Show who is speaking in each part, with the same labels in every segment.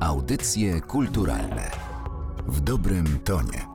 Speaker 1: Audycje kulturalne w dobrym tonie.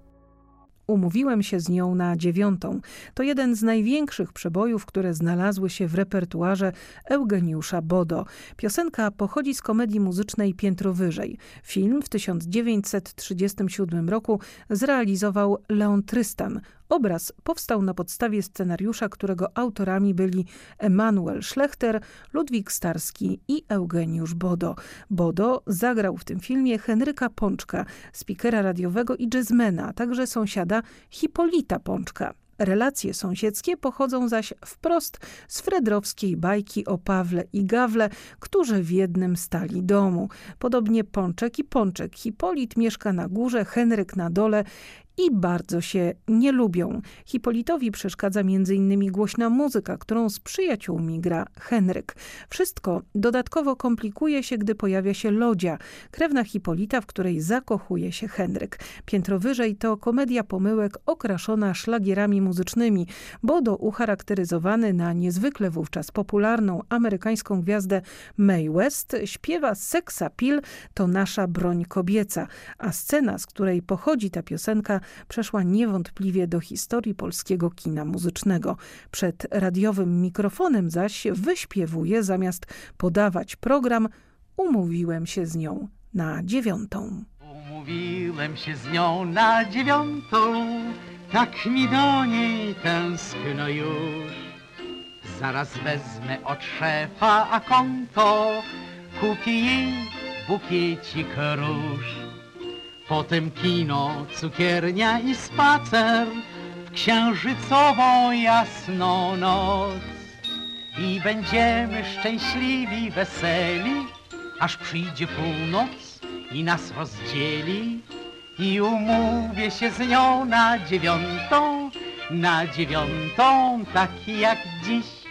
Speaker 2: Umówiłem się z nią na dziewiątą. To jeden z największych przebojów, które znalazły się w repertuarze Eugeniusza Bodo. Piosenka pochodzi z komedii muzycznej Piętro Wyżej. Film w 1937 roku zrealizował Leon Trystan. Obraz powstał na podstawie scenariusza, którego autorami byli Emanuel Schlechter, Ludwik Starski i Eugeniusz Bodo. Bodo zagrał w tym filmie Henryka Pączka, spikera radiowego i jazzmena, a także sąsiada Hipolita Pączka. Relacje sąsiedzkie pochodzą zaś wprost z fredrowskiej bajki o Pawle i Gawle, którzy w jednym stali domu. Podobnie Pączek i Pączek. Hipolit mieszka na górze, Henryk na dole i bardzo się nie lubią. Hipolitowi przeszkadza m.in. głośna muzyka, którą z przyjaciółmi gra Henryk. Wszystko dodatkowo komplikuje się, gdy pojawia się Lodzia, krewna Hipolita, w której zakochuje się Henryk. Piętro wyżej to komedia pomyłek okraszona szlagierami muzycznymi. Bodo ucharakteryzowany na niezwykle wówczas popularną amerykańską gwiazdę Mae West śpiewa Sex Appeal to nasza broń kobieca, a scena, z której pochodzi ta piosenka przeszła niewątpliwie do historii polskiego kina muzycznego. Przed radiowym mikrofonem zaś wyśpiewuje zamiast podawać program Umówiłem się z nią na dziewiątą.
Speaker 3: Umówiłem się z nią na dziewiątą, tak mi do niej tęskno już. Zaraz wezmę od szefa a konto, kupię jej bukiecik róż. Potem kino, cukiernia i spacer w księżycową jasną noc. I będziemy szczęśliwi, weseli, aż przyjdzie północ i nas rozdzieli. I umówię się z nią na dziewiątą, na dziewiątą, tak jak dziś.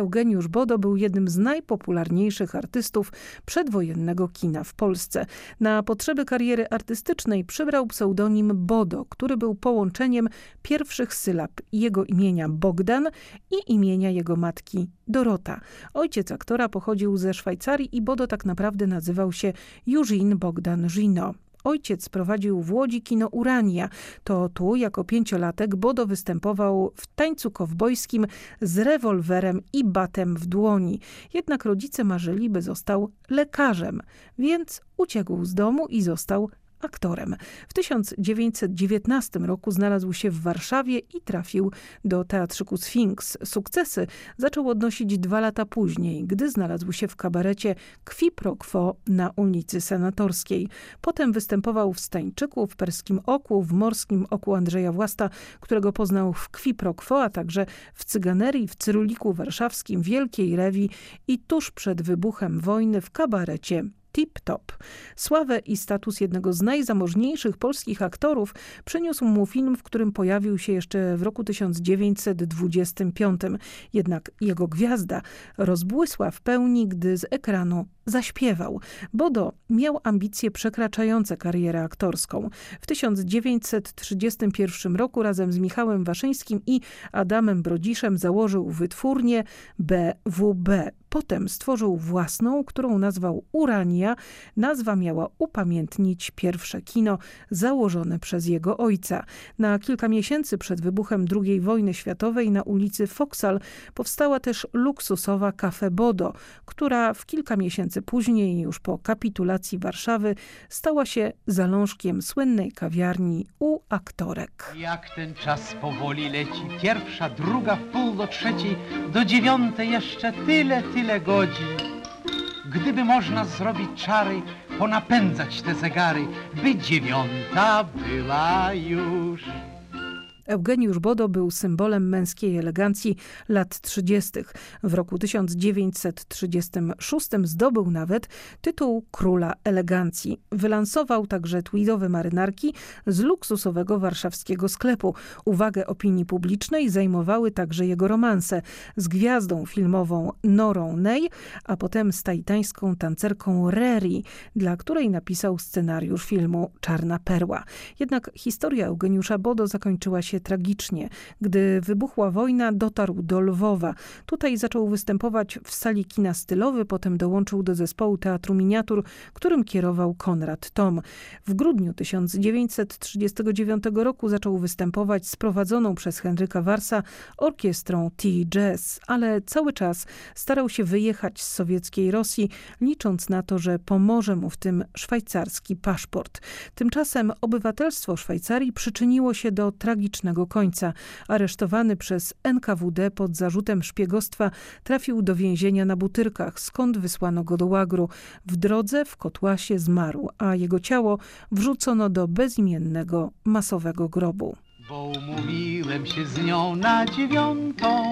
Speaker 2: Eugeniusz Bodo był jednym z najpopularniejszych artystów przedwojennego kina w Polsce. Na potrzeby kariery artystycznej przybrał pseudonim Bodo, który był połączeniem pierwszych sylab jego imienia Bogdan i imienia jego matki Dorota. Ojciec aktora pochodził ze Szwajcarii i Bodo tak naprawdę nazywał się Eugene Bogdan Gino. Ojciec prowadził w Łodzi kino Urania. To tu jako pięciolatek Bodo występował w tańcu kowbojskim z rewolwerem i batem w dłoni. Jednak rodzice marzyli, by został lekarzem, więc uciekł z domu i został aktorem. W 1919 roku znalazł się w Warszawie i trafił do teatrzyku Sfinks. Sukcesy zaczął odnosić dwa lata później, gdy znalazł się w kabarecie Kwi pro quo na ulicy Senatorskiej. Potem występował w Stańczyku, w Perskim Oku, w Morskim Oku Andrzeja Własta, którego poznał w Kwi pro quo, a także w Cyganerii, w Cyruliku Warszawskim, Wielkiej Rewi i tuż przed wybuchem wojny w kabarecie tip-top. Sławę i status jednego z najzamożniejszych polskich aktorów przyniósł mu film, w którym pojawił się jeszcze w roku 1925. Jednak jego gwiazda rozbłysła w pełni, gdy z ekranu zaśpiewał. Bodo miał ambicje przekraczające karierę aktorską. W 1931 roku razem z Michałem Waszyńskim i Adamem Brodziszem założył wytwórnię BWB. Potem stworzył własną, którą nazwał Urania. Nazwa miała upamiętnić pierwsze kino założone przez jego ojca. Na kilka miesięcy przed wybuchem II wojny światowej na ulicy Foksal powstała też luksusowa Cafe Bodo, która w kilka miesięcy później, już po kapitulacji Warszawy, stała się zalążkiem słynnej kawiarni u aktorek.
Speaker 3: Jak ten czas powoli leci, pierwsza, druga, w pół do trzeciej, do dziewiątej jeszcze tyle, tyle godzin. Gdyby można zrobić czary, ponapędzać te zegary, by dziewiąta była już.
Speaker 2: Eugeniusz Bodo był symbolem męskiej elegancji lat 30. W roku 1936 zdobył nawet tytuł króla elegancji. Wylansował także tweedowe marynarki z luksusowego warszawskiego sklepu. Uwagę opinii publicznej zajmowały także jego romanse z gwiazdą filmową Norą Ney, a potem z taitańską tancerką Reri, dla której napisał scenariusz filmu Czarna Perła. Jednak historia Eugeniusza Bodo zakończyła się tragicznie. Gdy wybuchła wojna, dotarł do Lwowa. Tutaj zaczął występować w sali kina stylowy, potem dołączył do zespołu Teatru Miniatur, którym kierował Konrad Tom. W grudniu 1939 roku zaczął występować z prowadzoną przez Henryka Warsa orkiestrą T-Jazz, ale cały czas starał się wyjechać z sowieckiej Rosji, licząc na to, że pomoże mu w tym szwajcarski paszport. Tymczasem obywatelstwo Szwajcarii przyczyniło się do tragicznego końca. Aresztowany przez NKWD pod zarzutem szpiegostwa trafił do więzienia na Butyrkach, skąd wysłano go do łagru. W drodze w Kotłasie zmarł, a jego ciało wrzucono do bezimiennego, masowego grobu.
Speaker 3: Bo umówiłem się z nią na dziewiątą,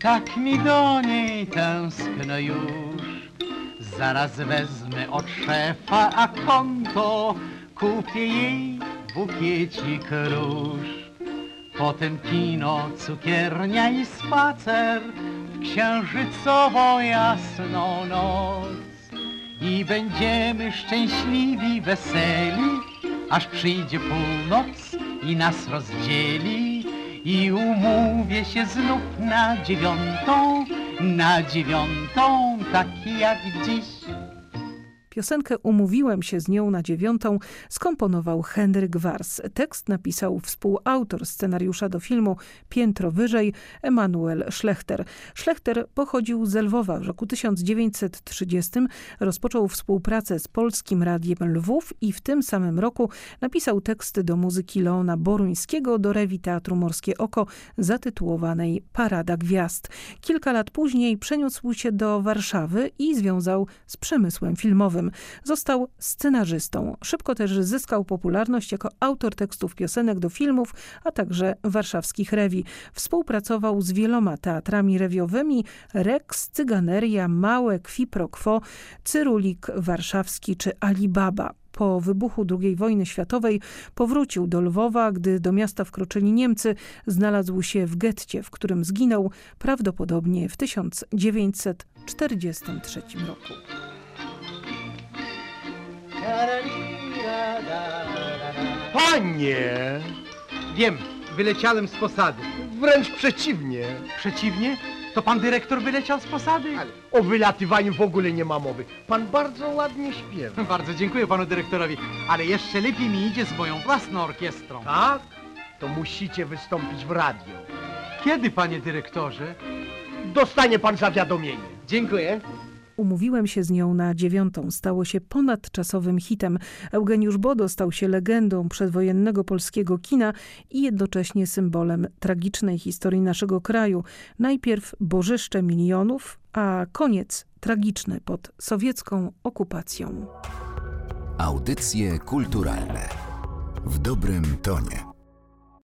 Speaker 3: tak mi do niej tęskno już. Zaraz wezmę od szefa a konto, kupię jej bukiecik róż. Potem kino, cukiernia i spacer w księżycowo jasną noc. I będziemy szczęśliwi, weseli, aż przyjdzie północ i nas rozdzieli. I umówię się znów na dziewiątą, na dziewiątą, taki jak dziś.
Speaker 2: Piosenkę Umówiłem się z nią na dziewiątą skomponował Henryk Wars. Tekst napisał współautor scenariusza do filmu Piętro wyżej Emanuel Schlechter. Schlechter pochodził z Lwowa. W roku 1930 rozpoczął współpracę z Polskim Radiem Lwów i w tym samym roku napisał teksty do muzyki Leona Boruńskiego do rewi Teatru Morskie Oko zatytułowanej Parada Gwiazd. Kilka lat później przeniósł się do Warszawy i związał z przemysłem filmowym. Został scenarzystą. Szybko też zyskał popularność jako autor tekstów piosenek do filmów, a także warszawskich rewi. Współpracował z wieloma teatrami rewiowymi Rex, Cyganeria, Małe, Kwipro Quo, Cyrulik Warszawski czy Alibaba po wybuchu II wojny światowej powrócił do Lwowa, gdy do miasta wkroczyli Niemcy, znalazł się w getcie, w którym zginął prawdopodobnie w 1943 roku.
Speaker 4: Panie!
Speaker 3: Wiem, wyleciałem z posady.
Speaker 4: Wręcz przeciwnie.
Speaker 3: Przeciwnie, to pan dyrektor wyleciał z posady?
Speaker 4: Ale o wylatywaniu w ogóle nie ma mowy. Pan bardzo ładnie śpiewa.
Speaker 3: Bardzo dziękuję panu dyrektorowi, ale jeszcze lepiej mi idzie z moją własną orkiestrą.
Speaker 4: Tak? To musicie wystąpić w radio.
Speaker 3: Kiedy, panie dyrektorze?
Speaker 4: Dostanie pan zawiadomienie.
Speaker 3: Dziękuję.
Speaker 2: Umówiłem się z nią na dziewiątą. Stało się ponadczasowym hitem. Eugeniusz Bodo stał się legendą przedwojennego polskiego kina i jednocześnie symbolem tragicznej historii naszego kraju. Najpierw bożyszcze milionów, a koniec tragiczny pod sowiecką okupacją.
Speaker 1: Audycje kulturalne w dobrym tonie.